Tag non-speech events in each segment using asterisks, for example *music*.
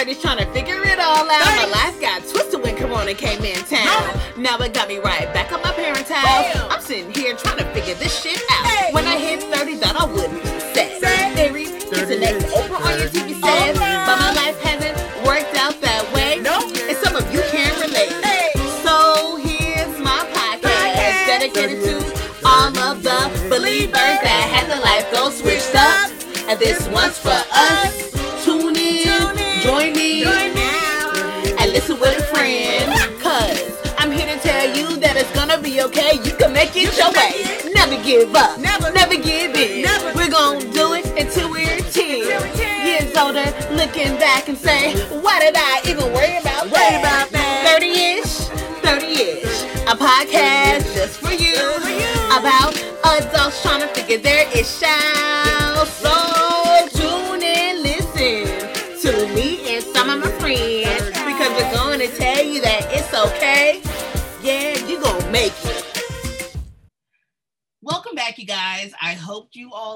30s trying to figure it all out. My life got twisted when Corona came in town. Now it got me right back at my parents' house. Damn. I'm sitting here trying to figure this shit out. Hey. When I hit 30, thought I wouldn't be sad. Sad. Theory is the next Oprah on your TV set. Oh, but my life hasn't worked out that way. Nope. And some of you can't relate. Hey. So here's my podcast Podcast. dedicated to all of the believers that had their life go switched up. And this one's for You can your make way. it. Never give up. Never. Never give in. Never. We're gonna do it until we're 10 Till we're 10. years older. Looking back and say, why did I even worry about Worry that? about that. 30 ish, 30 ish. A podcast just for you. Just for you. About adults trying to figure their ish out. So tune in, listen to me and some of my friends. Because we're going to tell you that it's okay.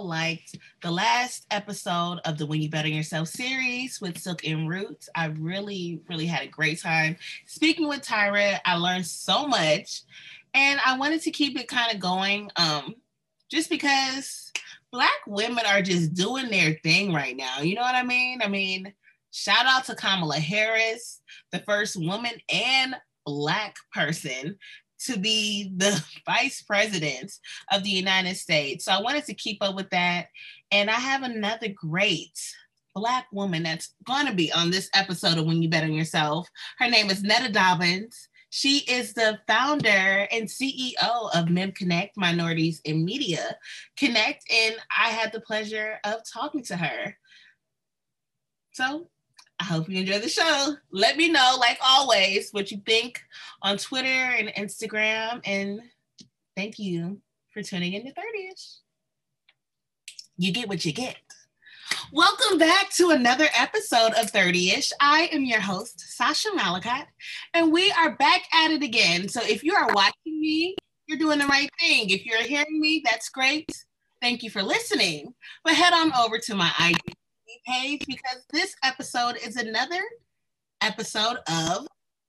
Liked the last episode of the When You Bet on Yourself series with Silk and Roots. I really, really had a great time speaking with Tyra. I learned so much, and I wanted to keep it kind of going, um, just because Black women are just doing their thing right now. You know what I mean? I mean, shout out to Kamala Harris, the first woman and Black person to be the *laughs* vice president of the United States. So I wanted to keep up with that. And I have another great Black woman that's going to be on this episode of When You Bet on Yourself. Her name is Netta Dobbins. She is the founder and CEO of Mim Connect Minorities in Media Connect. And I had the pleasure of talking to her. So I hope you enjoy the show. Let me know, like always, what you think on Twitter and Instagram. And thank you for tuning in to 30ish. You get what you get. Welcome back to another episode of 30ish. I am your host, Sasha Malakat, and we are back at it again. So if you are watching me, you're doing the right thing. If you're hearing me, that's great. Thank you for listening. But head on over to my IG page because this episode is another episode of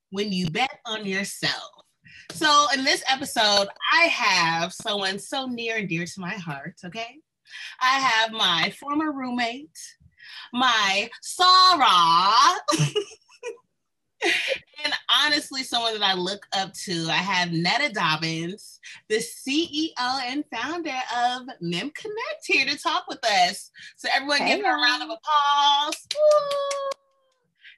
When You Bet on Yourself. So, in this episode, I have someone so near and dear to my heart, okay? I have my former roommate, my Sarah, *laughs* and honestly, someone that I look up to. I have Netta Dobbins, the CEO and founder of Mim Connect, here to talk with us. So, everyone, give her a round of applause. Woo!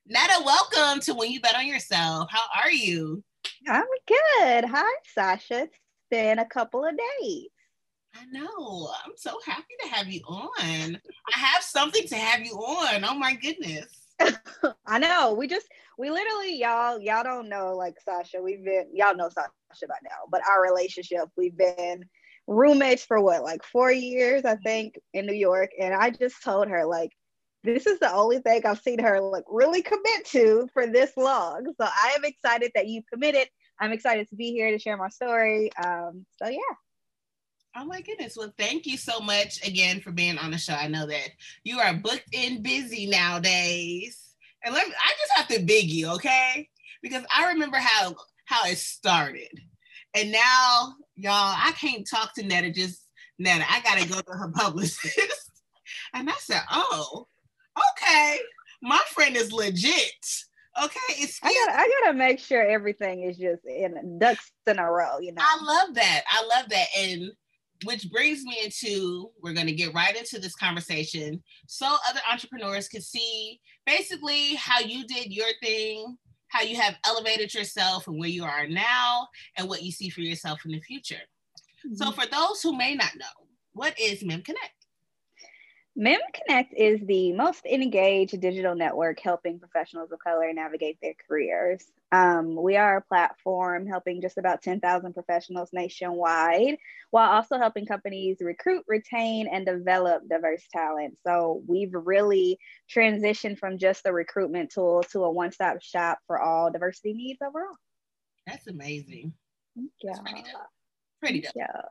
Netta, welcome to When You Bet on Yourself. How are you? I'm good. Hi, Sasha. It's been a couple of days. I know. I'm so happy to have you on. I have something to have you on. Oh my goodness. *laughs* I know. We just we literally y'all y'all don't know like Sasha. We've been y'all know Sasha by now, but our relationship we've been roommates for what like four years I think in New York, and I just told her like this is the only thing I've seen her like really commit to for this long. So I am excited that you committed. I'm excited to be here to share my story. Um, so yeah. Oh my goodness. Well, thank you so much again for being on the show. I know that you are booked and busy nowadays. And let me, I just have to beg you, okay? Because I remember how how it started. And now, y'all, I can't talk to Netta just Netta. I gotta go to her *laughs* publicist. and I said, Oh, okay. My friend is legit. Okay. It's I gotta, I gotta make sure everything is just in ducks in a row, you know. I love that. I love that. And which brings me into we're going to get right into this conversation so other entrepreneurs can see basically how you did your thing, how you have elevated yourself and where you are now, and what you see for yourself in the future. So, Mm-hmm. for those who may not know, what is Mim Connect? Mim Connect is the most engaged digital network helping professionals of color navigate their careers. Um, we are a platform helping just about 10,000 professionals nationwide while also helping companies recruit, retain, and develop diverse talent. So we've really transitioned from just a recruitment tool to a one stop shop for all diversity needs overall. That's amazing. Yeah. That's pretty dope. Pretty dope. Yeah.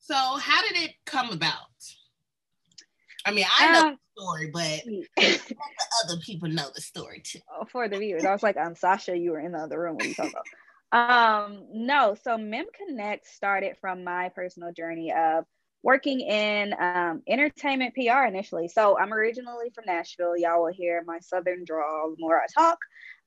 So, how did it come about? I mean, I know um, the story, but *laughs* the other people know the story too. Oh, for the viewers, I was like, "I'm um, Sasha. You were in the other room. What are you talking about?" Um, no, so Mim Connect started from my personal journey of working in um, entertainment PR initially. So I'm originally from Nashville. Y'all will hear my southern drawl the more I talk.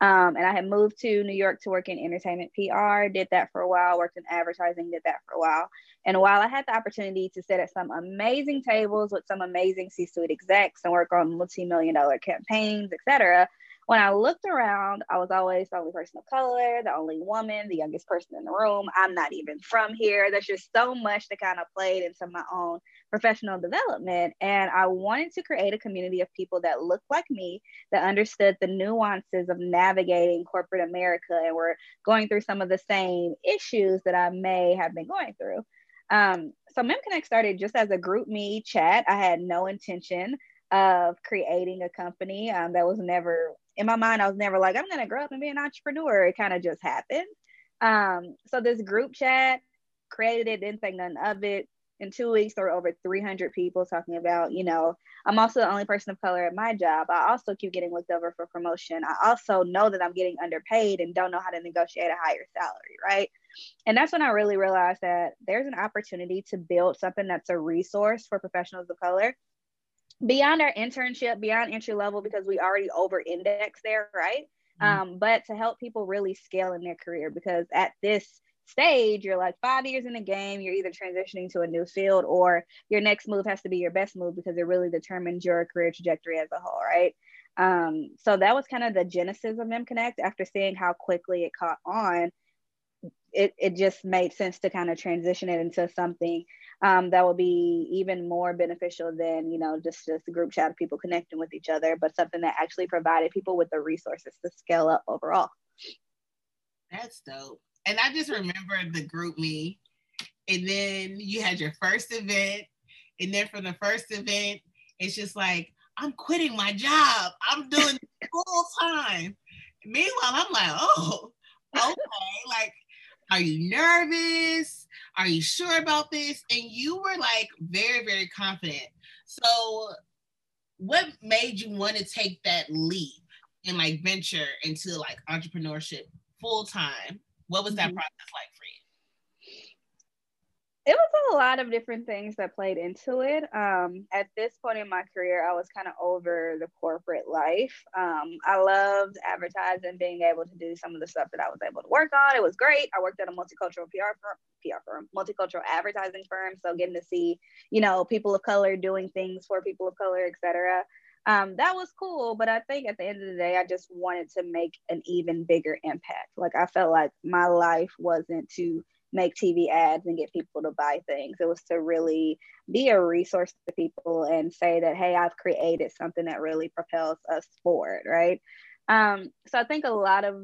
Um, and I had moved to New York to work in entertainment PR, did that for a while, worked in advertising, did that for a while. And while I had the opportunity to sit at some amazing tables with some amazing C-suite execs and work on multi-million dollar campaigns, et cetera, when I looked around, I was always the only person of color, the only woman, the youngest person in the room. I'm not even from here. There's just so much that kind of played into my own professional development. And I wanted to create a community of people that looked like me, that understood the nuances of navigating corporate America and were going through some of the same issues that I may have been going through. Um, so MimConnect started just as a GroupMe chat. I had no intention of creating a company um, that was never in my mind, I was never like, I'm gonna grow up and be an entrepreneur. It kind of just happened. Um, so this group chat created it, didn't think nothing of it. In two weeks, there were over 300 people talking about, you know, I'm also the only person of color at my job. I also keep getting looked over for promotion. I also know that I'm getting underpaid and don't know how to negotiate a higher salary, right? And that's when I really realized that there's an opportunity to build something that's a resource for professionals of color beyond our internship, beyond entry level, because we already over index there, right? Mm-hmm. Um, but to help people really scale in their career, because at this stage, you're like five years in the game, you're either transitioning to a new field or your next move has to be your best move because it really determines your career trajectory as a whole, right? Um, so that was kind of the genesis of MimConnect after seeing how quickly it caught on. It, it just made sense to kind of transition it into something um, that will be even more beneficial than you know just just a group chat of people connecting with each other but something that actually provided people with the resources to scale up overall. That's dope. And i just remember the GroupMe and then you had your first event and then for the first event it's just like i'm quitting my job. I'm doing *laughs* full time. Meanwhile i'm like oh okay. Like are you nervous? Are you sure about this? And you were like very, very confident. So, what made you want to take that leap and like venture into like entrepreneurship full time? What was that mm-hmm. process like for you? It was a lot of different things that played into it. Um, at this point in my career, I was kind of over the corporate life. Um, I loved advertising, being able to do some of the stuff that I was able to work on. It was great. I worked at a multicultural PR firm, PR firm, multicultural advertising firm. So getting to see, you know, people of color doing things for people of color, etc. Um, that was cool. But I think at the end of the day, I just wanted to make an even bigger impact. Like I felt like my life wasn't to make TV ads and get people to buy things. It was to really be a resource to people and say that, hey, I've created something that really propels us forward, right? Um, so I think a lot of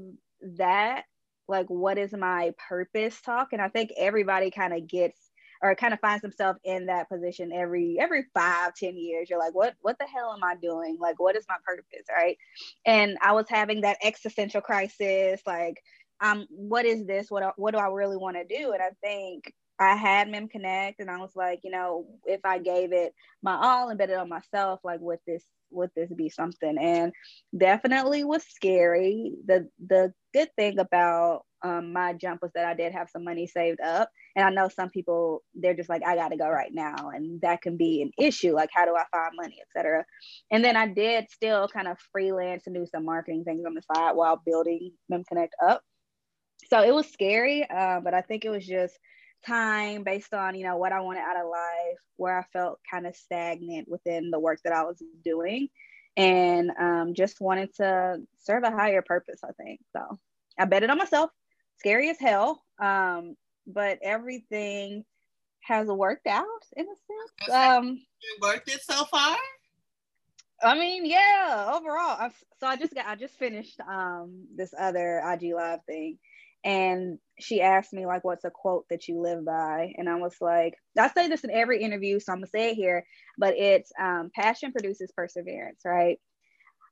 that, like, what is my purpose talk? And I think everybody kind of gets or kind of finds themselves in that position every every five ten years you're like what what the hell am i doing like what is my purpose right and i was having that existential crisis like um, what is this? What what do I really want to do? And I think I had Mim Connect, and I was like, you know, if I gave it my all and bet it on myself, like would this would this be something? And definitely was scary. The the good thing about um, my jump was that I did have some money saved up, and I know some people they're just like, I got to go right now, and that can be an issue. Like, how do I find money, etc. And then I did still kind of freelance and do some marketing things on the side while building Mim Connect up so it was scary, uh, but I think it was just time based on you know what I wanted out of life, where I felt kind of stagnant within the work that I was doing, and um, just wanted to serve a higher purpose. I think so. I bet it on myself. Scary as hell, um, but everything has worked out in a sense. Um, it worked it so far. I mean, yeah, overall. I've, so I just got, I just finished um this other IG live thing, and she asked me like what's a quote that you live by? And i was like i say this in every interview so i'm gonna say it here but it's um, passion produces perseverance right?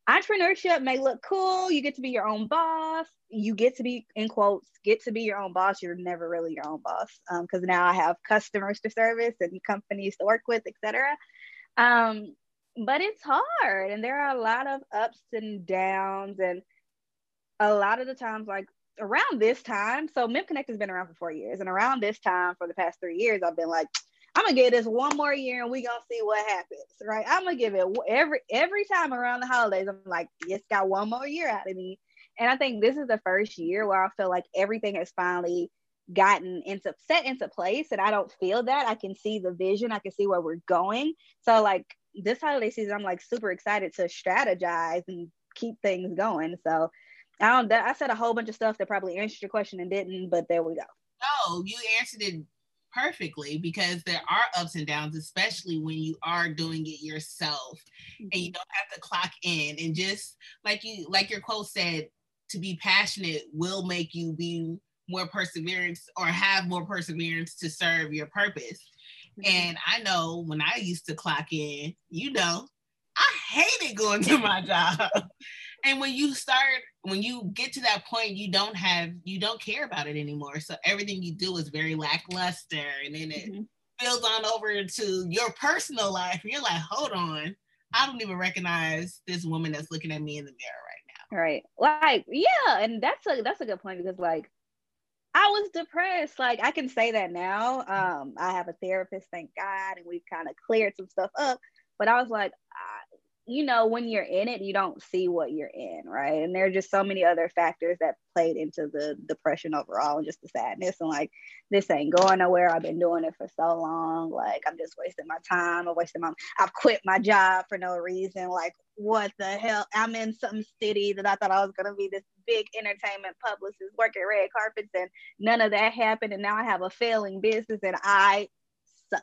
Entrepreneurship may look cool. You get to be your own boss. You get to be in quotes get to be your own boss. You're never really your own boss because um, now i have customers to service and companies to work with etc um, but it's hard and there are a lot of ups and downs and a lot of the times like around this time so mim connect has been around for four years and around this time for the past three years i've been like i'm gonna give this one more year and we gonna see what happens right i'm gonna give it every every time around the holidays i'm like it's got one more year out of me and i think this is the first year where i feel like everything has finally gotten into set into place and I don't feel that. I can see the vision, I can see where we're going. So like this holiday season, I'm like super excited to strategize and keep things going. So I don't I said a whole bunch of stuff that probably answered your question and didn't, but there we go. No, you answered it perfectly because there are ups and downs, especially when you are doing it yourself mm-hmm. and you don't have to clock in and just like you like your quote said, to be passionate will make you be more perseverance or have more perseverance to serve your purpose. Mm-hmm. And I know when I used to clock in, you know, I hated going to my *laughs* job. And when you start, when you get to that point, you don't have, you don't care about it anymore. So everything you do is very lackluster. And then it mm-hmm. spills on over to your personal life. And you're like, hold on, I don't even recognize this woman that's looking at me in the mirror right now. Right. Like, yeah. And that's a, that's a good point because like, I was depressed. Like I can say that now. Um, I have a therapist, thank God, and we've kind of cleared some stuff up. But I was like, you know, when you're in it, you don't see what you're in, right? And there are just so many other factors that played into the depression overall and just the sadness. And like, this ain't going nowhere. I've been doing it for so long. Like, I'm just wasting my time. I'm wasting my, I've quit my job for no reason. Like, what the hell? I'm in some city that I thought I was going to be this big entertainment publicist working red carpets and none of that happened. And now I have a failing business and I suck.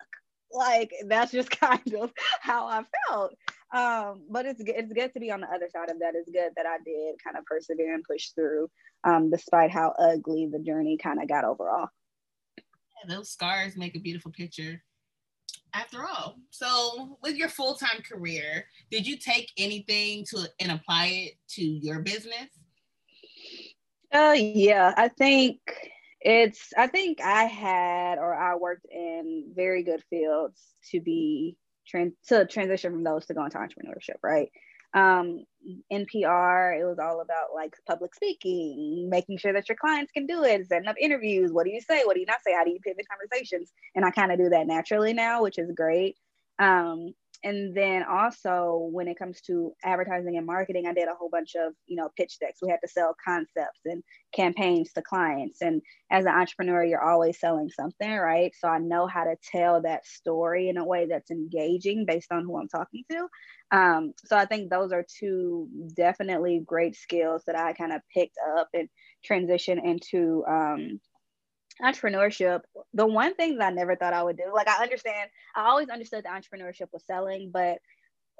Like, that's just *laughs* kind of how I felt. Um, but it's it's good to be on the other side of that. It's good that I did kind of persevere and push through, um, despite how ugly the journey kind of got overall. Yeah, those scars make a beautiful picture. After all, so with your full time career, did you take anything to and apply it to your business? Uh, yeah, I think it's. I think I had or I worked in very good fields to be to transition from those to go into entrepreneurship, right? Um, NPR, it was all about like public speaking, making sure that your clients can do it, setting up interviews. What do you say? What do you not say? How do you pivot conversations? And I kind of do that naturally now, which is great. Um, and then also when it comes to advertising and marketing i did a whole bunch of you know pitch decks. We had to sell concepts and campaigns to clients. And as an entrepreneur you're always selling something right? So i know how to tell that story in a way that's engaging based on who i'm talking to. Um, so i think those are two definitely great skills that i kind of picked up and transition into um, entrepreneurship, the one thing that I never thought I would do, like I understand, I always understood that entrepreneurship was selling, but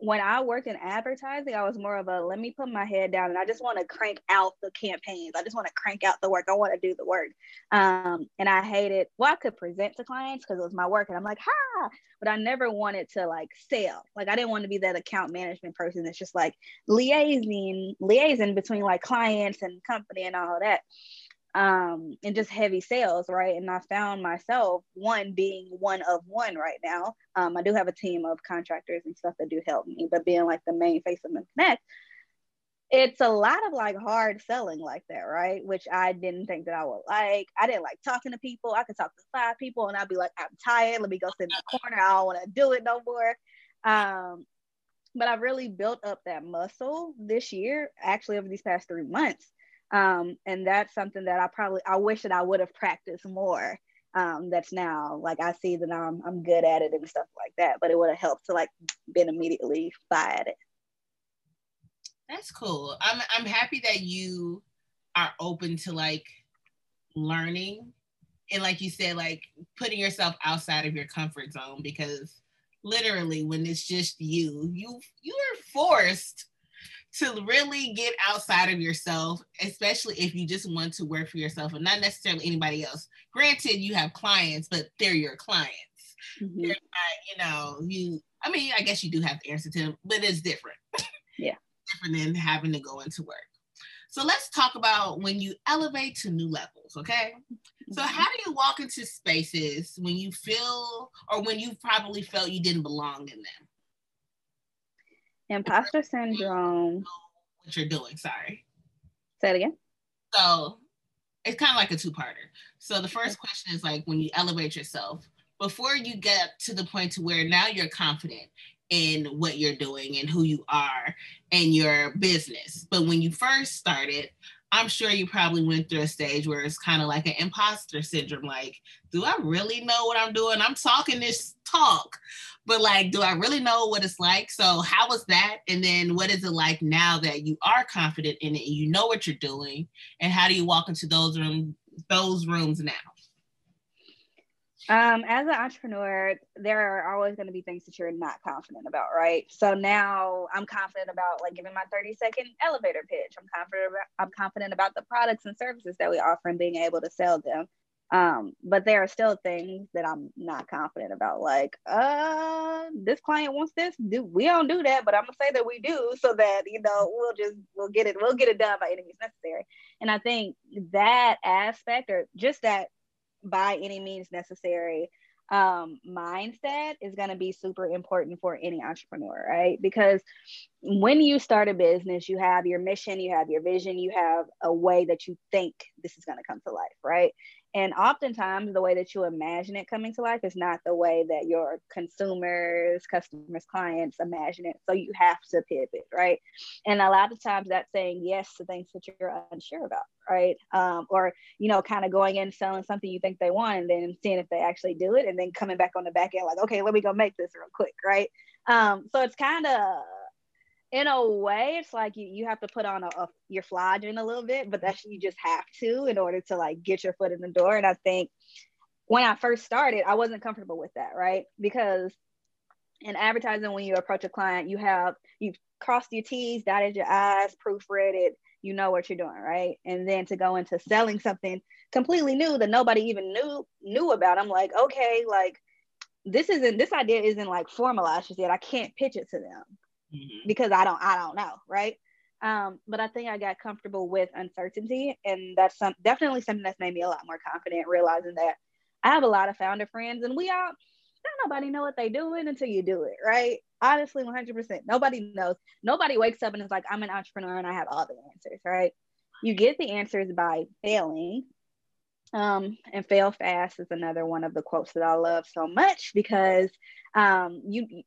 when I worked in advertising, I was more of a let me put my head down and I just want to crank out the campaigns. I just want to crank out the work. I want to do the work. Um, and I hated, well, I could present to clients because it was my work and I'm like, ha, but I never wanted to like sell. Like I didn't want to be that account management person that's just like liaising, liaising between like clients and company and all that um, and just heavy sales, right? And I found myself one being one of one right now. Um, I do have a team of contractors and stuff that do help me, but being like the main face of the Connect, it's a lot of like hard selling like that, right? Which I didn't think that I would like. I didn't like talking to people. I could talk to five people and I'd be like, I'm tired. Let me go sit in the corner. I don't want to do it no more. Um, but I've really built up that muscle this year, actually over these past three months um, and that's something that I probably I wish that I would have practiced more. Um, that's now like I see that I'm I'm good at it and stuff like that. But it would have helped to like been immediately fire at it. That's cool. I'm I'm happy that you are open to like learning and like you said, like putting yourself outside of your comfort zone because literally when it's just you, you you are forced to really get outside of yourself, especially if you just want to work for yourself and not necessarily anybody else. Granted, you have clients, but they're your clients. Mm-hmm. They're not, you know, you. I mean, I guess you do have to answer to them, but it's different. *laughs* Yeah, different than having to go into work. So let's talk about when you elevate to new levels, okay? So mm-hmm. how do you walk into spaces when you feel or when you probably felt you didn't belong in them? Imposter syndrome. What you're doing, sorry. Say it again. So it's kind of like a two-parter. So the first question is like when you elevate yourself, before you get to the point to where now you're confident in what you're doing and who you are and your business. But when you first started, I'm sure you probably went through a stage where it's kind of like an imposter syndrome. Like, do I really know what I'm doing? I'm talking this talk, but like, do I really know what it's like? So, how was that? And then, what is it like now that you are confident in it and you know what you're doing? And how do you walk into those room those rooms now? Um, as an entrepreneur, there are always going to be things that you're not confident about, right? So now I'm confident about like giving my 30 second elevator pitch. I'm confident about, I'm confident about the products and services that we offer and being able to sell them. Um, but there are still things that I'm not confident about, like, uh, this client wants this. Do we don't do that, but I'm gonna say that we do so that you know we'll just we'll get it, we'll get it done by any means necessary. And I think that aspect or just that by any means necessary um, mindset is going to be super important for any entrepreneur, right? Because when you start a business, you have your mission, you have your vision, you have a way that you think this is going to come to life, right? And oftentimes, the way that you imagine it coming to life is not the way that your consumers, customers, clients imagine it. So you have to pivot, right? And a lot of times, that's saying yes to things that you're unsure about, right? Um, or you know, kind of going in selling something you think they want, and then seeing if they actually do it, and then coming back on the back end like, okay, let me go make this real quick, right? Um, so it's kind of in a way, it's like you, you have to put on a, a your flogging a little bit, but that's you just have to in order to like get your foot in the door. And I think when I first started, I wasn't comfortable with that, right? Because in advertising, when you approach a client, you have you've crossed your T's, dotted your I's, proofread it, you know what you're doing, right? And then to go into selling something completely new that nobody even knew knew about, I'm like, okay, like this isn't this idea isn't like formalized yet. I can't pitch it to them mm-hmm. because I don't I don't know, right? Um, but I think I got comfortable with uncertainty, and that's some definitely something that's made me a lot more confident, realizing that I have a lot of founder friends, and we all don't nobody know what they're doing until you do it, right? Honestly, 100%. Nobody knows. Nobody wakes up and is like, I'm an entrepreneur and I have all the answers, right? You get the answers by failing. Um, and fail fast is another one of the quotes that I love so much because um, you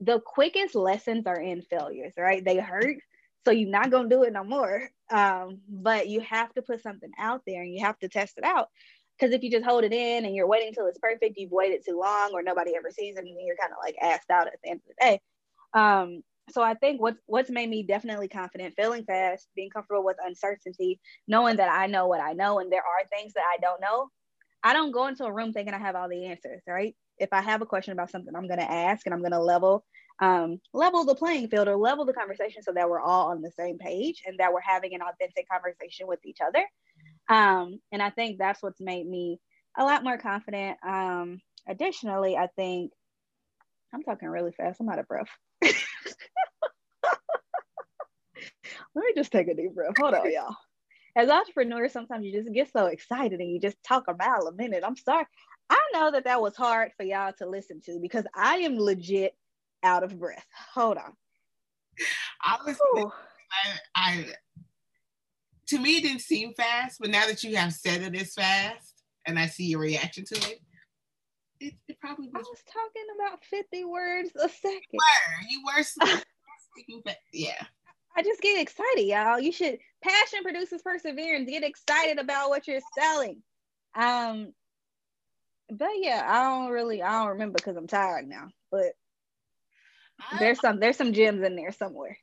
the quickest lessons are in failures, right? They hurt, so you're not gonna do it no more. Um, but you have to put something out there and you have to test it out. Because if you just hold it in and you're waiting till it's perfect, you've waited too long, or nobody ever sees it, and you're kind of like asked out at the end of the day. Um, so I think what's what's made me definitely confident, failing fast, being comfortable with uncertainty, knowing that I know what I know, and there are things that I don't know. I don't go into a room thinking I have all the answers, right? If I have a question about something, I'm going to ask and I'm going to level um, level the playing field or level the conversation so that we're all on the same page and that we're having an authentic conversation with each other. Um, and I think that's what's made me a lot more confident. Um, additionally, I think I'm talking really fast. I'm out of breath. *laughs* Let me just take a deep breath. Hold on, y'all. As entrepreneurs, sometimes you just get so excited and you just talk a mile a minute. I'm sorry. I know that that was hard for y'all to listen to because I am legit out of breath. Hold on. I was, I, I, to me, it didn't seem fast, but now that you have said it is fast and I see your reaction to it, it, it probably was. I was talking about 50 words a second. You were, you were *laughs* yeah. I just get excited, y'all. You should passion produces perseverance. Get excited about what you're selling. Um, but yeah, I don't really I don't remember because I'm tired now. But there's some there's some gems in there somewhere.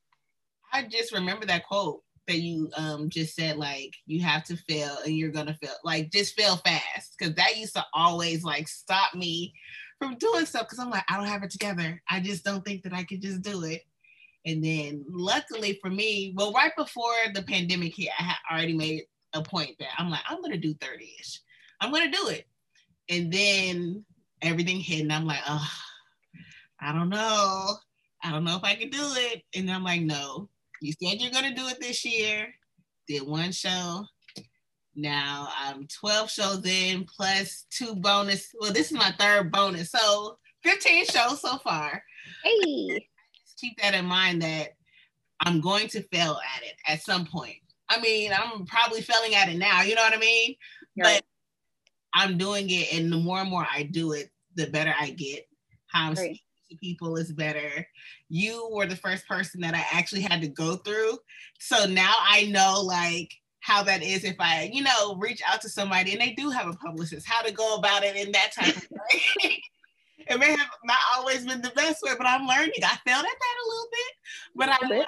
I just remember that quote that you um just said like you have to fail and you're gonna fail like just fail fast because that used to always like stop me from doing stuff because I'm like I don't have it together. I just don't think that I could just do it. And then luckily for me, well, right before the pandemic hit, I had already made a point that I'm like, I'm gonna do 30-ish. I'm gonna do it. And then everything hit, and I'm like, oh, I don't know. I don't know if I can do it. And I'm like, no, you said you're gonna do it this year. Did one show. Now I'm 12 shows in plus two bonus. Well, this is my third bonus. So 15 shows so far. Hey. Keep that in mind that I'm going to fail at it at some point. I mean, I'm probably failing at it now, you know what I mean? Right. But I'm doing it, and the more and more I do it, the better I get. How I'm right. speaking to people is better. You were the first person that I actually had to go through. So now I know like how that is if I, you know, reach out to somebody and they do have a publicist, how to go about it in that type of way. *laughs* it may have not always been the best way, but I'm learning. I failed at that a little bit, but I'm,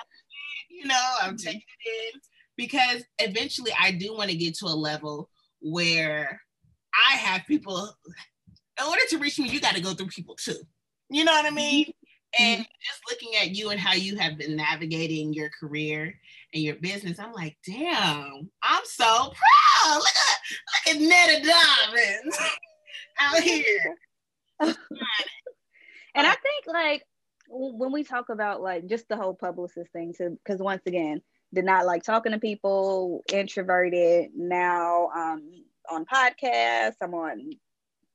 you know, I'm mm-hmm. taking it in because eventually I do want to get to a level where I have people. In order to reach me, you got to go through people too. You know what I mean? Mm-hmm. And just looking at you and how you have been navigating your career and your business, I'm like, damn, I'm so proud. Look at look at Netta Diamonds *laughs* out *laughs* here. And I think like when we talk about like just the whole publicist thing, because once again, did not like talking to people, introverted. Now um, on podcasts, I'm on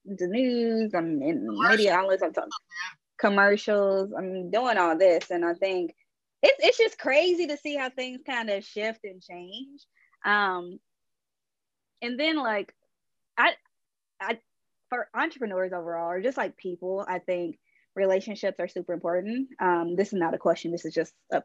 the news, I'm in media outlets, I'm talking commercials, I'm doing all this, and I think it's it's just crazy to see how things kind of shift and change. Um, and then like I I for entrepreneurs overall, or just like people, I think relationships are super important. Um, this is not a question. This is just a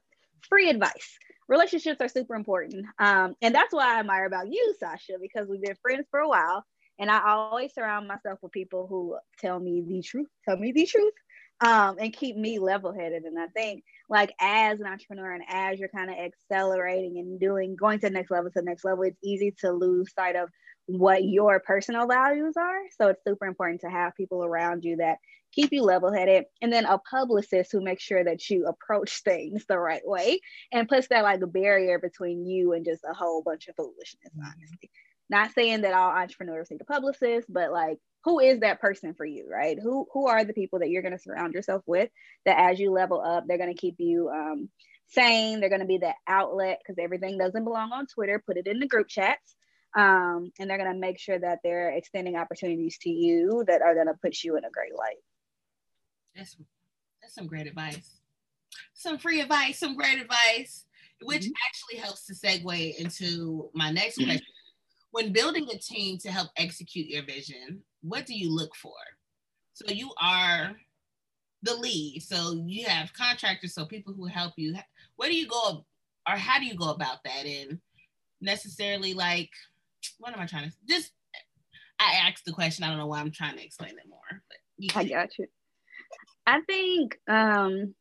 free advice. Relationships are super important. Um, and that's why I admire about you, Sasha, because we've been friends for a while. And I always surround myself with people who tell me the truth, tell me the truth, um, and keep me level headed. And I think, like, as an entrepreneur and as you're kind of accelerating and doing, going to the next level to the next level, it's easy to lose sight of what your personal values are. So it's super important to have people around you that keep you level headed, and then a publicist who makes sure that you approach *laughs* things the right way and puts that like a barrier between you and just a whole bunch of foolishness, mm-hmm. honestly. Not saying that all entrepreneurs need a publicist, but like who is that person for you, right? Who who are the people that you're going to surround yourself with that as you level up, they're going to keep you um, sane. They're going to be that outlet because everything doesn't belong on Twitter. Put it in the group chats um, and they're going to make sure that they're extending opportunities to you that are going to put you in a great light. That's that's some great advice. Some free advice, some great advice, which mm-hmm. actually helps to segue into my next question. when building a team to help execute your vision, what do you look for? So you are the lead. So you have contractors, so people who help you. Where do you go or how do you go about that? And necessarily like what am I trying to just I asked the question. I don't know why I'm trying to explain it more, but I got you. I think um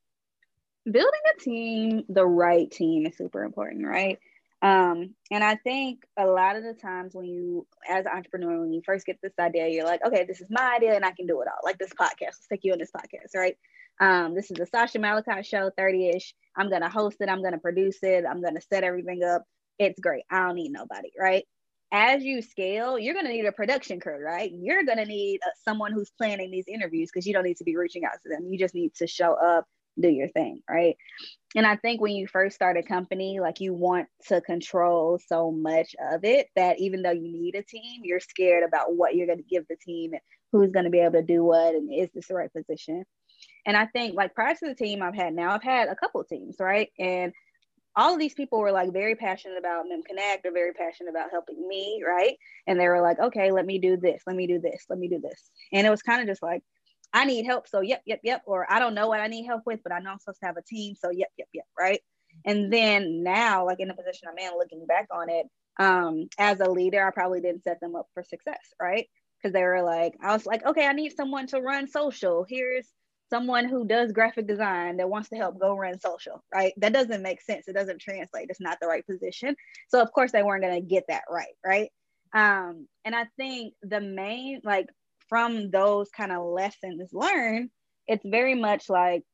building a team, the right team is super important, right? Um, and I think a lot of the times when you, as an entrepreneur, when you first get this idea, you're like, okay, this is my idea and I can do it all. Like this podcast, let's take you on this podcast, right? Um, this is the Sasha Malachi show, 30 ish. I'm going to host it, I'm going to produce it, I'm going to set everything up. It's great. I don't need nobody, right? As you scale, you're going to need a production crew, right? You're going to need uh, someone who's planning these interviews because you don't need to be reaching out to them. You just need to show up, do your thing, right? And I think when you first start a company, like you want to control so much of it that even though you need a team, you're scared about what you're going to give the team and who's going to be able to do what and is this the right position. And I think like prior to the team I've had now, I've had a couple teams, right? And all of these people were like very passionate about Mim Connect. They're very passionate about helping me, right? And they were like, okay, let me do this, let me do this, let me do this. And it was kind of just like, I need help. So yep, yep, yep. Or I don't know what I need help with, but I know I'm supposed to have a team. So yep, yep, yep. Right. And then now, like in the position I'm in, looking back on it, um, as a leader, I probably didn't set them up for success, right? Because they were like, I was like, okay, I need someone to run social. Here's someone who does graphic design that wants to help go run social, right? That doesn't make sense. It doesn't translate. It's not the right position. So of course they weren't going to get that right, right? Um, and I think the main like from those kind of lessons learned, it's very much like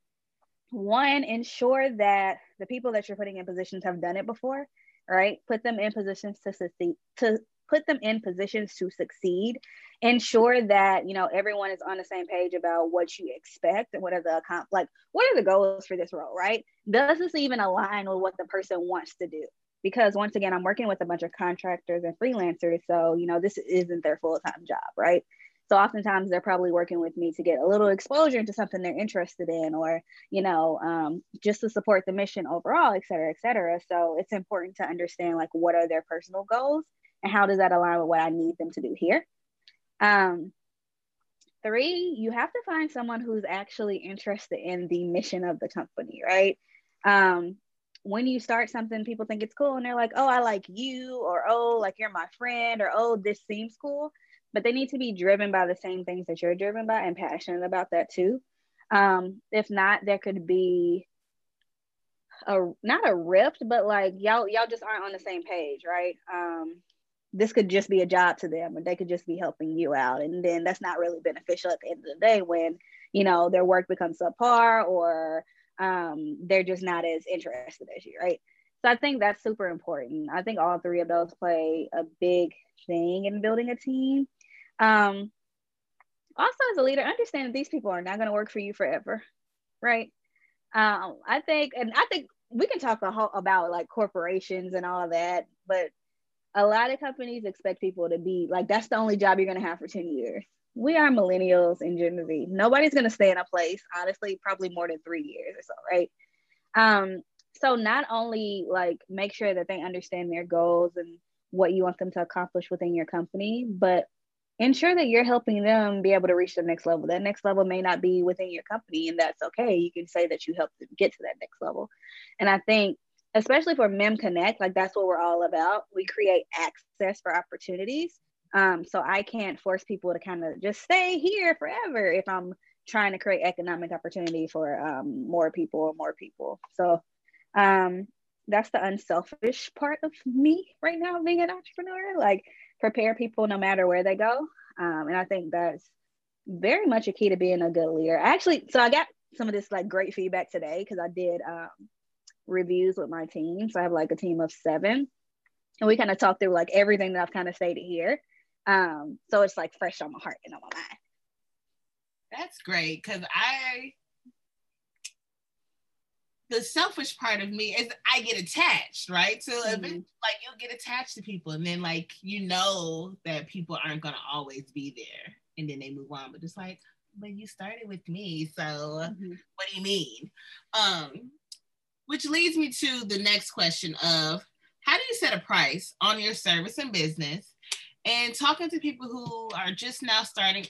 one, ensure that the people that you're putting in positions have done it before, right? Put them in positions to succeed to put them in positions to succeed ensure that you know everyone is on the same page about what you expect and what are the like what are the goals for this role right? Does this even align with what the person wants to do? Because once again i'm working with a bunch of contractors and freelancers so you know this isn't their full-time job right? So oftentimes they're probably working with me to get a little exposure into something they're interested in, or you know, um, just to support the mission overall, et cetera, et cetera. So it's important to understand like what are their personal goals and how does that align with what I need them to do here. Um, three, you have to find someone who's actually interested in the mission of the company, right? Um, when you start something, people think it's cool and they're like, oh, I like you, or oh, like you're my friend, or oh, this seems cool. But they need to be driven by the same things that you're driven by and passionate about that too. Um, if not, there could be a not a rift, but like y'all y'all just aren't on the same page, right? Um, this could just be a job to them and they could just be helping you out. And then that's not really beneficial at the end of the day when you know their work becomes subpar or um, they're just not as interested as you right? So i think that's super important. I think all three of those play a big thing in building a team. Um, also as a leader understand that these people are not going to work for you forever right? Um, i think and i think we can talk a whole, about like corporations and all of that but a lot of companies expect people to be like that's the only job you're going to have for 10 years. We are millennials in gen z. Nobody's going to stay in a place honestly probably more than three years or so right? Um so not only like make sure that they understand their goals and what you want them to accomplish within your company but ensure that you're helping them be able to reach the next level. That next level may not be within your company and that's okay. You can say that you helped them get to that next level. And i think especially for Mim Connect, like that's what we're all about. We create access for opportunities. Um, so I can't force people to kind of just stay here forever if I'm trying to create economic opportunity for um, more people or more people. So um, that's the unselfish part of me right now, being an entrepreneur. Like prepare people no matter where they go, um, and I think that's very much a key to being a good leader. Actually, so I got some of this like great feedback today because I did um, reviews with my team. So I have like a team of seven. And we kind of talk through like everything that I've kind of stated here. Um, so it's like fresh on my heart and on my mind. That's great because I the selfish part of me is I get attached, right? So mm-hmm. like you'll get attached to people, and then like you know that people aren't gonna always be there, and then they move on. But it's like, but you started with me, so mm-hmm. what do you mean? Um, which leads me to the next question of how do you set a price on your service and business? And talking to people who are just now starting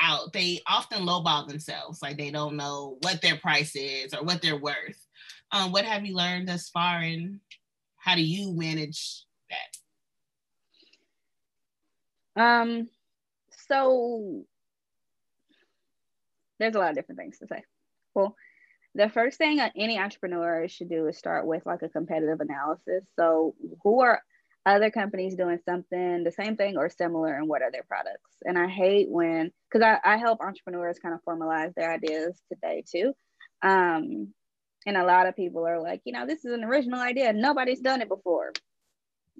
out, they often lowball themselves, like they don't know what their price is or what they're worth. Um, what have you learned thus far, and how do you manage that? Um, so there's a lot of different things to say. Well, the first thing any entrepreneur should do is start with like a competitive analysis. So, who are other companies doing something the same thing or similar, and what are their products? And I hate when, because I, I help entrepreneurs kind of formalize their ideas today too. Um, and a lot of people are like, you know, this is an original idea. Nobody's done it before.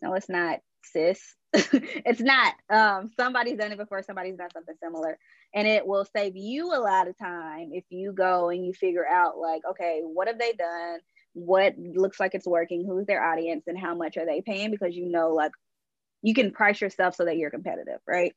No, it's not, sis. *laughs* it's not. Um, somebody's done it before, somebody's done something similar. And it will save you a lot of time if you go and you figure out, like, okay, what have they done? What looks like it's working? Who's their audience? And how much are they paying? Because you know, like, you can price yourself so that you're competitive, right?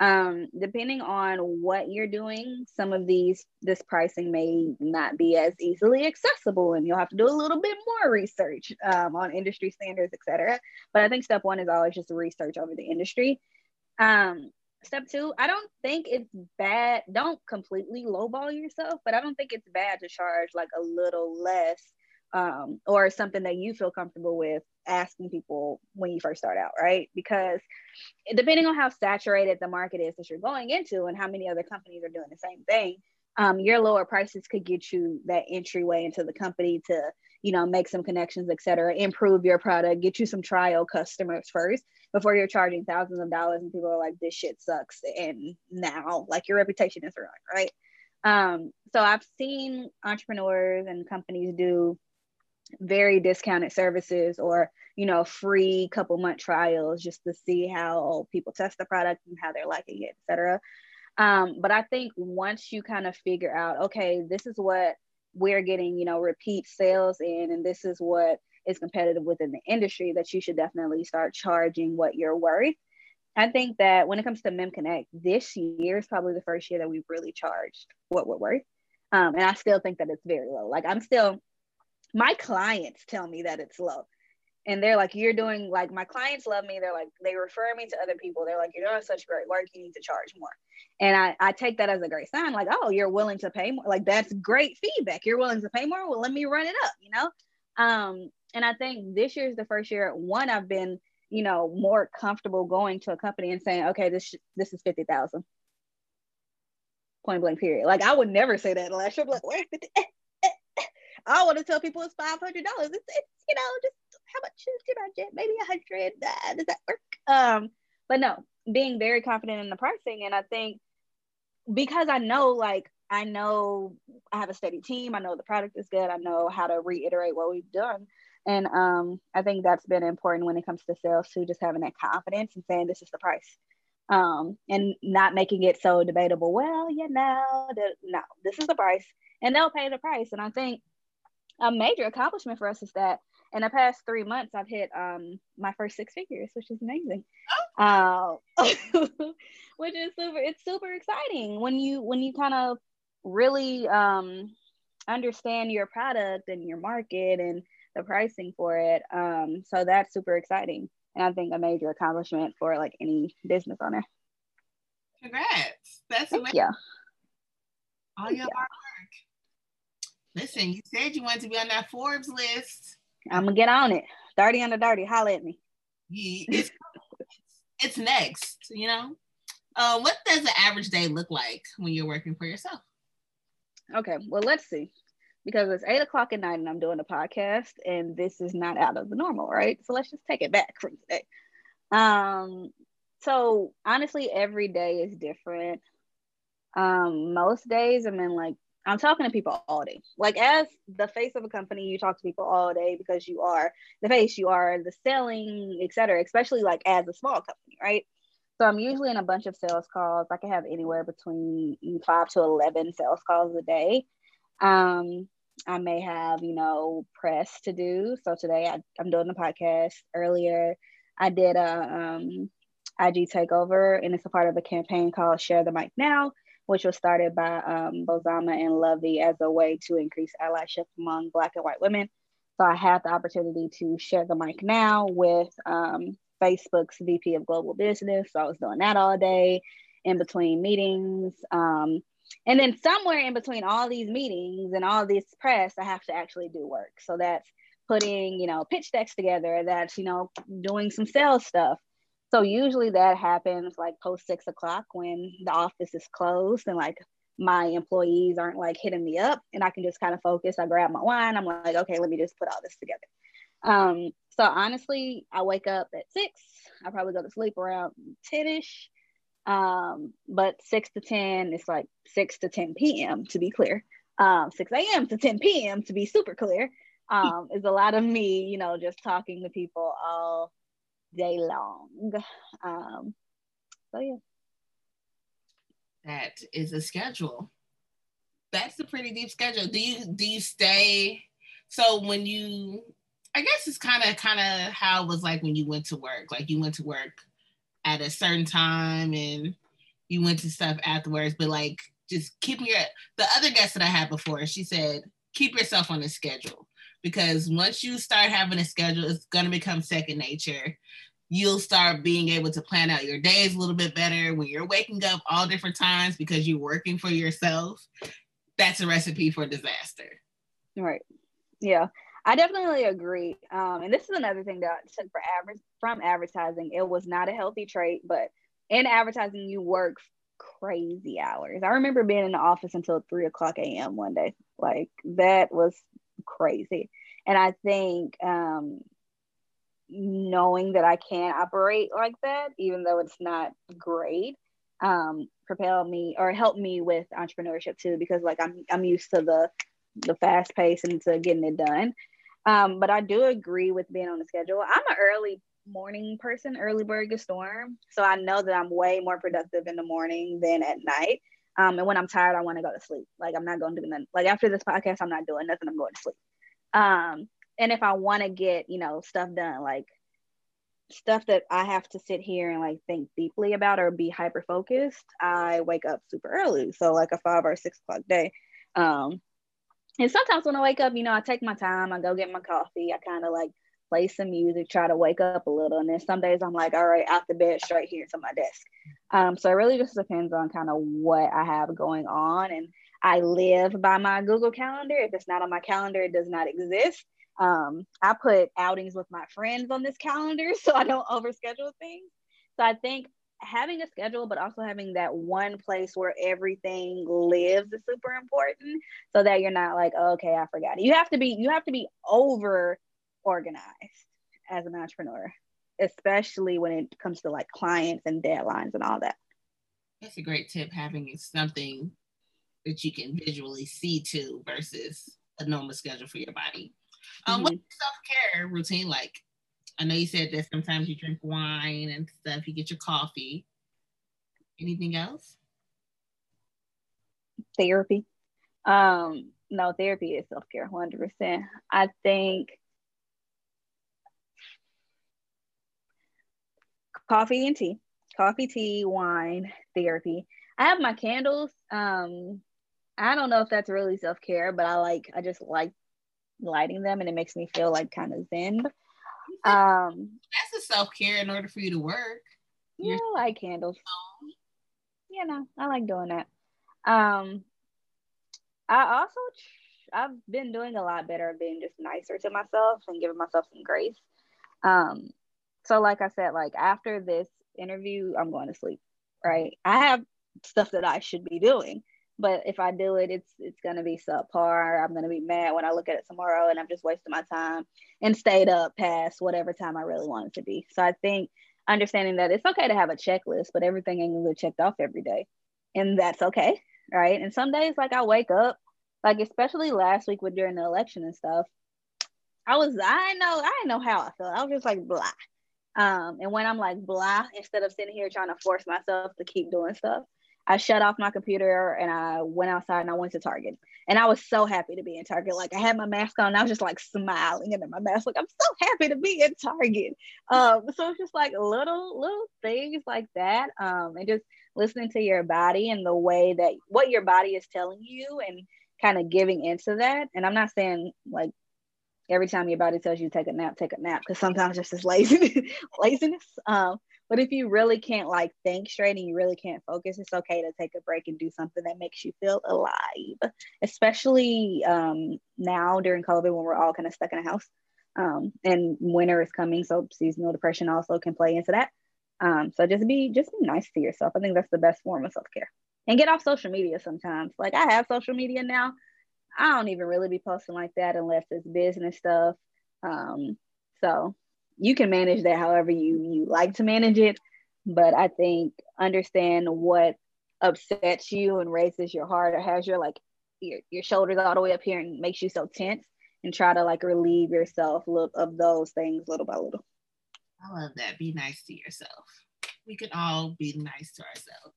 Um, depending on what you're doing some of these this pricing may not be as easily accessible and you'll have to do a little bit more research um, on industry standards etc but i think step one is always just research over the industry. Um, step two i don't think it's bad don't completely lowball yourself but i don't think it's bad to charge like a little less um, or something that you feel comfortable with asking people when you first start out, right? Because depending on how saturated the market is that you're going into and how many other companies are doing the same thing, um, your lower prices could get you that entryway into the company to, you know, make some connections, et cetera, improve your product, get you some trial customers first before you're charging thousands of dollars and people are like, this shit sucks. And now, like, your reputation is ruined, right? Um, so I've seen entrepreneurs and companies do very discounted services or you know free couple month trials just to see how people test the product and how they're liking it etc um, but i think once you kind of figure out okay this is what we're getting you know repeat sales in and this is what is competitive within the industry that you should definitely start charging what you're worth I think that when it comes to Mim Connect, this year is probably the first year that we've really charged what we're worth. Um, and I still think that it's very low. Like I'm still, my clients tell me that it's low. And they're like, you're doing like my clients love me. They're like, they refer me to other people. They're like, you're doing such great work. You need to charge more. And I, I take that as a great sign, like, oh, you're willing to pay more. Like that's great feedback. You're willing to pay more. Well, let me run it up, you know? Um, and I think this year is the first year, one, I've been you know, more comfortable going to a company and saying, okay, this this is fifty thousand. Point blank. Period. Like I would never say that last year. Like, where? I want to tell people it's five hundred dollars. It's, it's you know just how much is your budget? Maybe a hundred. Uh, does that work? Um, but no, being very confident in the pricing, and I think because I know like I know I have a steady team. I know the product is good. I know how to reiterate what we've done. And um, I think that's been important when it comes to sales too, just having that confidence and saying this is the price. Um, and not making it so debatable. Well, you know, the, no, this is the price, and they'll pay the price. And I think a major accomplishment for us is that in the past three months, I've hit um, my first six figures, which is amazing. Oh. Uh, *laughs* which is super. It's super exciting when you when you kind of really um, understand your product and your market and the pricing for it. Um, so that's super exciting. And I think a major accomplishment for like any business owner. Congrats. That's Thank amazing. You. All your hard. Listen, you said you wanted to be on that Forbes list. I'm gonna get on it. 30 under 30. Holla at me. It's, it's next, you know. Uh, what does an average day look like when you're working for yourself? Okay, well, let's see because it's eight o'clock at night and I'm doing a podcast and this is not out of the normal, right? So let's just take it back from today. Um, so honestly, every day is different. Um, most days I'm in like I'm talking to people all day. Like as the face of a company, you talk to people all day because you are the face, you are the selling, etc. Especially like as a small company, right? So I'm usually in a bunch of sales calls. I can have anywhere between five to eleven sales calls a day. Um, I may have, you know, press to do. So today I, I'm doing the podcast. Earlier, I did a um, IG takeover, and it's a part of a campaign called Share the Mic Now, which was started by um, Bozoma and Luvvie as a way to increase allyship among Black and white women. So I had the opportunity to share the mic now with um, Facebook's VP of Global Business. So I was doing that all day in between meetings. Um, and then somewhere in between all these meetings and all this press, I have to actually do work. So that's putting, you know, pitch decks together, that's, you know, doing some sales stuff. So usually that happens like post six o'clock when the office is closed and like my employees aren't like hitting me up and I can just kind of focus. I grab my wine. I'm like, okay, let me just put all this together. Um, so honestly, I wake up at six. I probably go to sleep around 10 ish. Um, but 6 to 10 is like 6 to 10 p.m. to be clear. Um, 6 a.m. to 10 p.m. to be super clear. Um, is a lot of me, you know, just talking to people all day long. Um, so yeah. That is a schedule. That's a pretty deep schedule. Do you do you stay? So when you, I guess it's kind of kind of how it was like when you went to work. Like you went to work at a certain time and you went to stuff afterwards, but like just keeping your the other guest that I had before, she said, keep yourself on a schedule because once you start having a schedule, it's gonna become second nature. You'll start being able to plan out your days a little bit better when you're waking up all different times because you're working for yourself. That's a recipe for disaster. Right. Yeah. I definitely agree. Um, and this is another thing that I took for average from advertising. It was not a healthy trait, but in advertising, you work crazy hours. I remember being in the office until three o'clock a.m. one day. Like that was crazy. And I think um, knowing that I can operate like that, even though it's not great, um, propelled me or help me with entrepreneurship too, because like I'm I'm used to the the fast pace and to getting it done. Um, but I do agree with being on the schedule. I'm an early morning person, early bird gets storm. So I know that I'm way more productive in the morning than at night. Um, and when I'm tired, I want to go to sleep. Like I'm not going to do nothing. Like after this podcast, I'm not doing nothing. I'm going to sleep. Um, and if I want to get, you know, stuff done, like stuff that I have to sit here and like think deeply about or be hyper focused, I wake up super early. So like a five or six o'clock day. Um, and sometimes when I wake up, you know, I take my time, I go get my coffee, I kind of like play some music, try to wake up a little. And then some days I'm like, all right, out the bed, straight here to my desk. Um, so it really just depends on kind of what I have going on. And I live by my Google Calendar. If it's not on my calendar, it does not exist. Um, I put outings with my friends on this calendar *laughs* so I don't overschedule things. So I think having a schedule, but also having that one place where everything lives is super important so that you're not like, oh, okay, I forgot. You have to be, you have to be over organized as an entrepreneur, especially when it comes to like clients and deadlines and all that. That's a great tip having something that you can visually see to versus a normal schedule for your body. Um, mm-hmm. What's self care routine like? I know you said that sometimes you drink wine and stuff, you get your coffee. Anything else? Therapy. Um, no, therapy is self care, 100%. I think coffee and tea, coffee, tea, wine, therapy. I have my candles. Um, I don't know if that's really self care, but I like, I just like lighting them and it makes me feel like kind of zen. Um, that's a self care in order for you to work. Yeah, I like candles. You know, I like doing that. Um, I also I've been doing a lot better of being just nicer to myself and giving myself some grace. Um, so like I said, like after this interview, I'm going to sleep. Right? I have stuff that I should be doing, but if I do it, it's it's gonna be subpar. I'm gonna be mad when I look at it tomorrow, and I'm just wasting my time and stayed up past whatever time I really want it to be. So I think understanding that it's okay to have a checklist, but everything ain't gonna get checked off every day, and that's okay, right? And some days, like I wake up, like especially last week with during the election and stuff, I was I know I know how I felt. I was just like blah. Um, and when I'm like blah, instead of sitting here trying to force myself to keep doing stuff, I shut off my computer and I went outside and I went to Target. And I was so happy to be in Target. Like I had my mask on, I was just like smiling into my mask. Like I'm so happy to be in Target. Um, so it's just like little little things like that. Um, and just listening to your body and the way that what your body is telling you and kind of giving into that. And I'm not saying like every time your body tells you take a nap, take a nap, because sometimes it's just laziness, *laughs* laziness. Um, but if you really can't like think straight and you really can't focus, it's okay to take a break and do something that makes you feel alive, especially um, now during COVID when we're all kind of stuck in a house. Um, and winter is coming, so seasonal depression also can play into that. Um, so just be just be nice to yourself. I think that's the best form of self care. And get off social media sometimes. Like I have social media now. I don't even really be posting like that unless it's business stuff. Um, so you can manage that however you you like to manage it. But i think understand what upsets you and raises your heart or has your like your, your shoulders all the way up here and makes you so tense and try to like relieve yourself of those things little by little. I love that. Be nice to yourself. We can all be nice to ourselves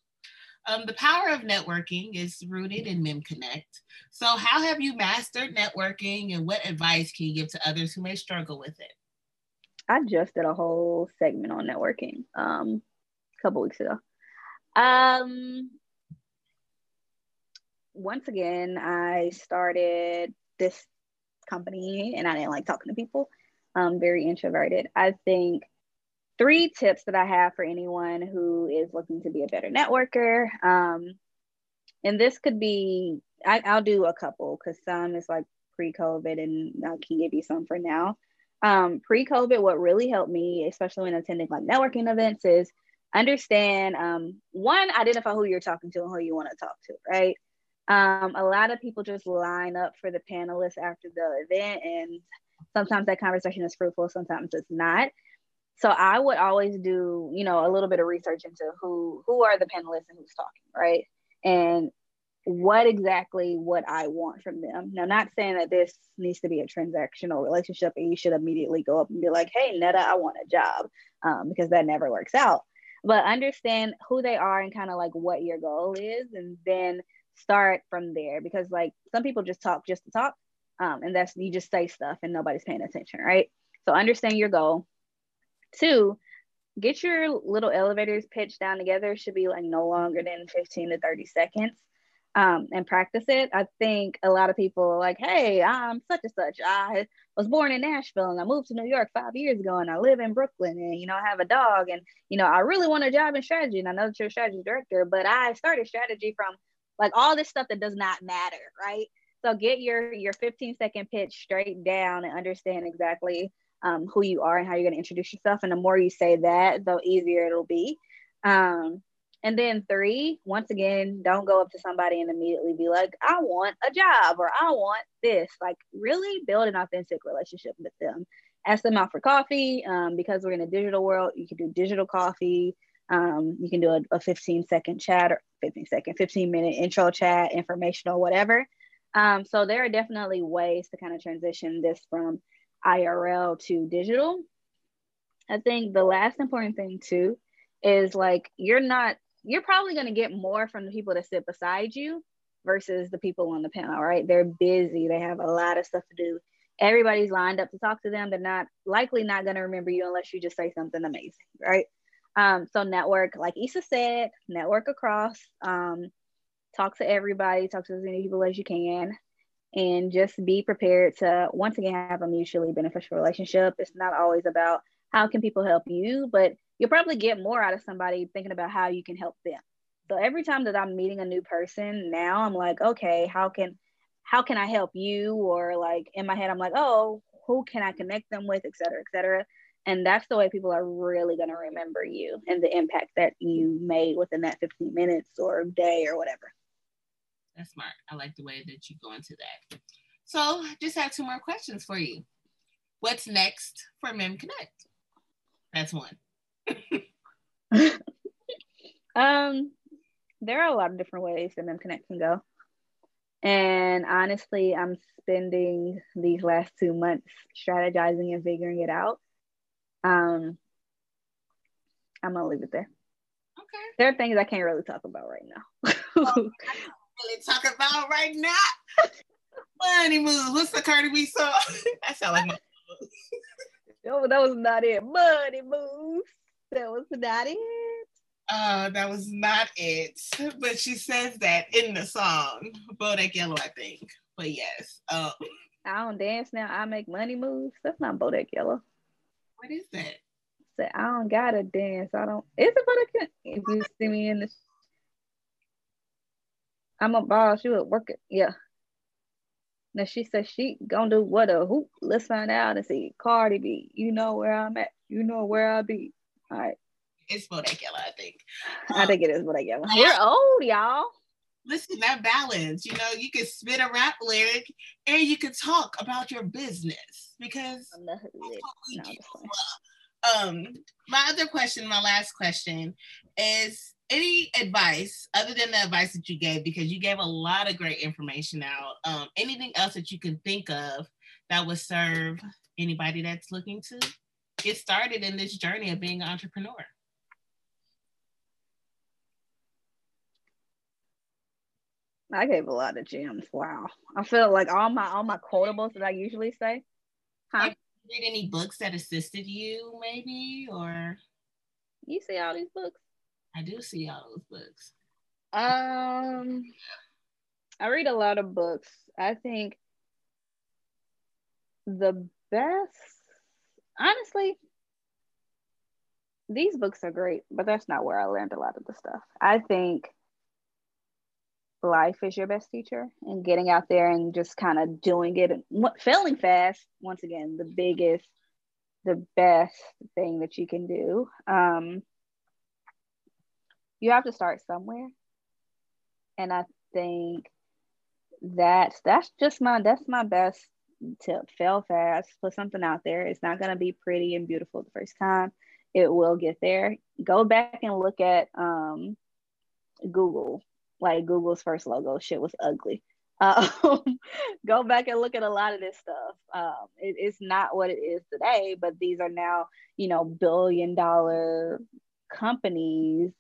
um, the power of networking is rooted in Mim Connect. So, how have you mastered networking, and what advice can you give to others who may struggle with it? I just did a whole segment on networking um, a couple weeks ago. Um, once again, I started this company and I didn't like talking to people. I'm very introverted. I think three tips that I have for anyone who is looking to be a better networker. Um, and this could be, I, will do a couple because some is like pre COVID and I can give you some for now um, pre-COVID, what really helped me, especially when attending like networking events, is understand um, one, identify who you're talking to and who you want to talk to, right? Um, a lot of people just line up for the panelists after the event, and sometimes that conversation is fruitful, sometimes it's not. So I would always do, you know, a little bit of research into who who are the panelists and who's talking, right? And what exactly what I want from them. Now, not saying that this needs to be a transactional relationship and you should immediately go up and be like, hey, Netta, I want a job, um, because that never works out. But understand who they are and kind of like what your goal is, and then start from there. Because like some people just talk just to talk, um, and that's you just say stuff and nobody's paying attention, right? So understand your goal, Two, get your little elevators pitched down together. Should be like no longer than 15 to 30 seconds. Um, and practice it. I think a lot of people are like, hey, I'm such and such. I was born in Nashville and I moved to New York five years ago and I live in Brooklyn and, you know, I have a dog and, you know, I really want a job in strategy and I know that you're a strategy director, but I started strategy from like all this stuff that does not matter, right? So get your your 15 second pitch straight down and understand exactly um, who you are and how you're going to introduce yourself. And the more you say that, the easier it'll be. Um, and then three, once again, don't go up to somebody and immediately be like, I want a job or I want this. Like, really build an authentic relationship with them. Ask them out for coffee. Um, because we're in a digital world, you can do digital coffee. Um, you can do a, a 15 second chat or 15 second, 15 minute intro chat, informational, whatever. Um, so there are definitely ways to kind of transition this from IRL to digital. I think the last important thing too is like you're not you're probably going to get more from the people that sit beside you versus the people on the panel, right? They're busy, they have a lot of stuff to do. Everybody's lined up to talk to them. They're not likely not going to remember you unless you just say something amazing, right? Um, so network, like Issa said, network across. Um, talk to everybody, talk to as many people as you can, and just be prepared to once again have a mutually beneficial relationship. It's not always about how can people help you, but you'll probably get more out of somebody thinking about how you can help them. So every time that I'm meeting a new person now, I'm like, okay, how can how can I help you? Or like in my head, I'm like, oh, who can I connect them with, et cetera, et cetera. And that's the way people are really going to remember you and the impact that you made within that 15 minutes or day or whatever. That's smart. I like the way that you go into that. So, just have two more questions for you. What's next for Mim Connect? That's one. *laughs* um, there are a lot of different ways that Mim Connect can go. And honestly, I'm spending these last two months strategizing and figuring it out. Um, I'm gonna leave it there. Okay. There are things I can't really talk about right now. oh, *laughs* really talk about right now. *laughs* Money moves. What's the Cardi B song? *laughs* that sound like my *laughs* No, that was not it. Money moves. That was not it. Uh, that was not it. But she says that in the song. Bodak Yellow, I think. But yes. Um, I don't dance now. I make money moves. That's not Bodak Yellow. What is that? I don't gotta dance. I don't. Is it Bodak? If you see me in the I'm a boss. You at work. Yeah. Now she said she gonna do what a hoop. Let's find out and see. Cardi B, you know where I'm at. You know where I'll be. All right. It's Bodak Yellow, I think. Um, I think it is Bodak Yellow. We're old, y'all. Listen, that balance. You know, you can spit a rap lyric and you can talk about your business because no, um my other question, my last question is any advice other than the advice that you gave because you gave a lot of great information out um, anything else that you can think of that would serve anybody that's looking to get started in this journey of being an entrepreneur I gave a lot of gems. Wow. I feel like all my all my quotables that I usually say. Huh? Read any books that assisted you, maybe, or you see all these books? I do see all those books. Um, I read a lot of books. I think the best, honestly, these books are great, but that's not where I learned a lot of the stuff. I think life is your best teacher and getting out there and just kind of doing it and failing fast once again the biggest the best thing that you can do um you have to start somewhere. And I think that's that's just my that's my best tip. Fail fast, put something out there. It's not gonna be pretty and beautiful the first time. It will get there. Go back and look at um Google. Like Google's first logo, shit was ugly. *laughs* Um, go back and look at a lot of this stuff. Um, it, it's not what it is today, but these are now, you know, billion dollar companies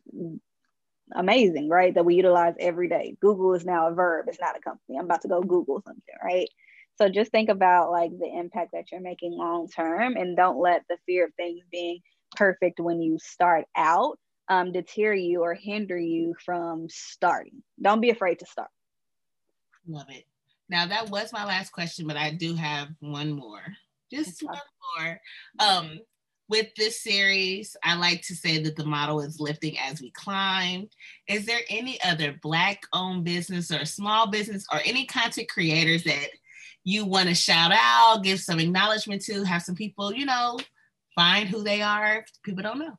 amazing, right? That we utilize every day. Google is now a verb, it's not a company. I'm about to go Google something, right? So just think about like the impact that you're making long term and don't let the fear of things being perfect when you start out um, deter you or hinder you from starting. Don't be afraid to start. Love it. Now that was my last question, but I do have one more. Just one more. Um, with this series, I like to say that the model is lifting as we climb. Is there any other Black owned business or small business or any content creators that you want to shout out, give some acknowledgement to, have some people, you know, find who they are people don't know?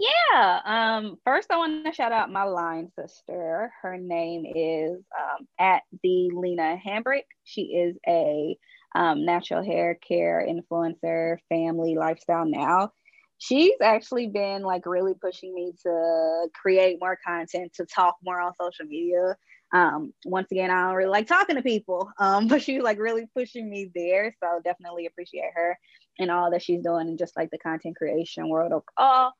Yeah. Um, first, I want to shout out my line sister. Her name is um, at the Lena Hambrick. She is a um, natural hair care influencer, family lifestyle now. She's actually been like really pushing me to create more content, to talk more on social media. Um, once again, I don't really like talking to people, um, *laughs* but she's like really pushing me there. So definitely appreciate her and all that she's doing and just like the content creation world overall.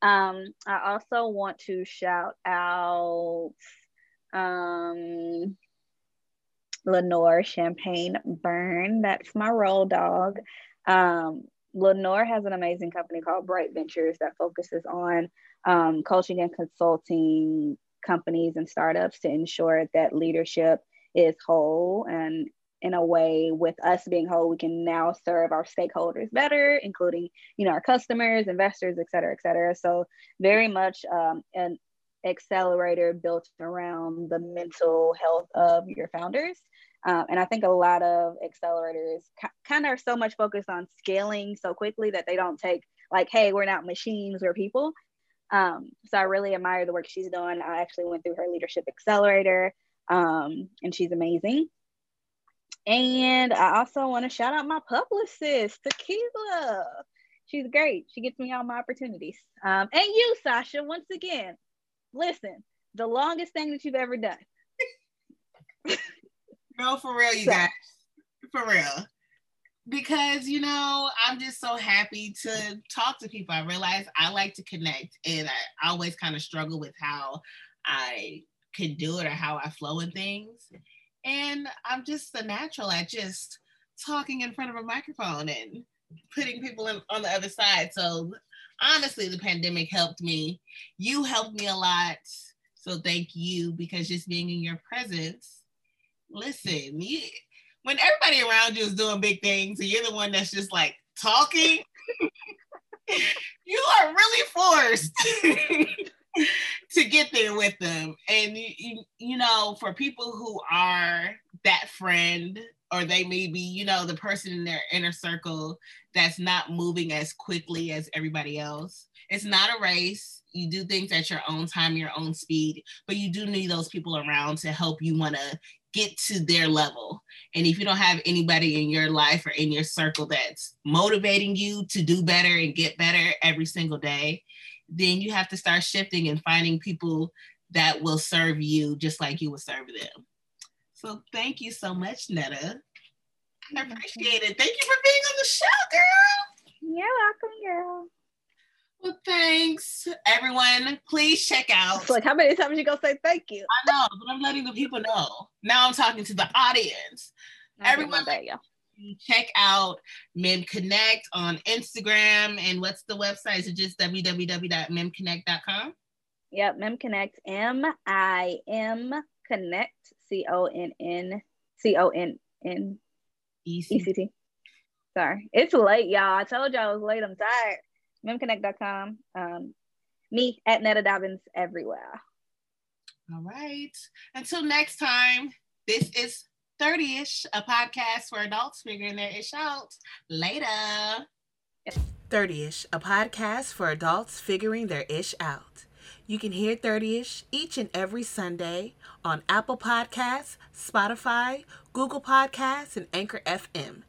Um, I also want to shout out um, Lenore Champagne Burn. That's my roll dog. Um, Lenore has an amazing company called Bright Ventures that focuses on um, coaching and consulting companies and startups to ensure that leadership is whole and in a way with us being whole we can now serve our stakeholders better including you know our customers investors et cetera et cetera. So very much um, an accelerator built around the mental health of your founders. Um, and i think a lot of accelerators kind of are so much focused on scaling so quickly that they don't take like hey we're not machines we're people. Um, so i really admire the work she's doing. I actually went through her leadership accelerator um, and she's amazing and I also want to shout out my publicist, Tequila. She's great. She gets me all my opportunities. Um, and you, Sasha, once again, listen, the longest thing that you've ever done. *laughs* no, for real, you so. guys. For real. Because, you know, I'm just so happy to talk to people. I realize I like to connect, and I always kind of struggle with how I can do it or how I flow in things. And I'm just a natural at just talking in front of a microphone and putting people in, on the other side. So honestly, the pandemic helped me. You helped me a lot. So thank you because just being in your presence, listen, you, when everybody around you is doing big things and you're the one that's just like talking, *laughs* you are really forced *laughs* *laughs* to get there with them. And you, you know, for people who are that friend or they may be, you know, the person in their inner circle that's not moving as quickly as everybody else. It's not a race. You do things at your own time, your own speed, but you do need those people around to help you want to get to their level. And if you don't have anybody in your life or in your circle that's motivating you to do better and get better every single day, then you have to start shifting and finding people that will serve you just like you would serve them. So thank you so much, Netta. I appreciate it. Thank you for being on the show, girl. You're welcome, girl. Well, thanks, everyone. Please check out. It's like, how many times you gonna say thank you? I know, but I'm letting the people know. Now I'm talking to the audience. everyone, there check out Mim Connect on Instagram. And what's the website? Is it just www.mimconnect.com? Yep, Mim Connect, M I M Connect, C O N N C O N N E C T. Sorry, it's late, y'all. I told y'all I was late. I'm tired. MimConnect.com. Um, me at Netta Dobbins everywhere. All right. Until next time, this is 30 ish, a podcast for adults figuring their ish out. Later. 30 ish, a podcast for adults figuring their ish out. You can hear 30 ish each and every Sunday on Apple Podcasts, Spotify, Google Podcasts, and Anchor FM.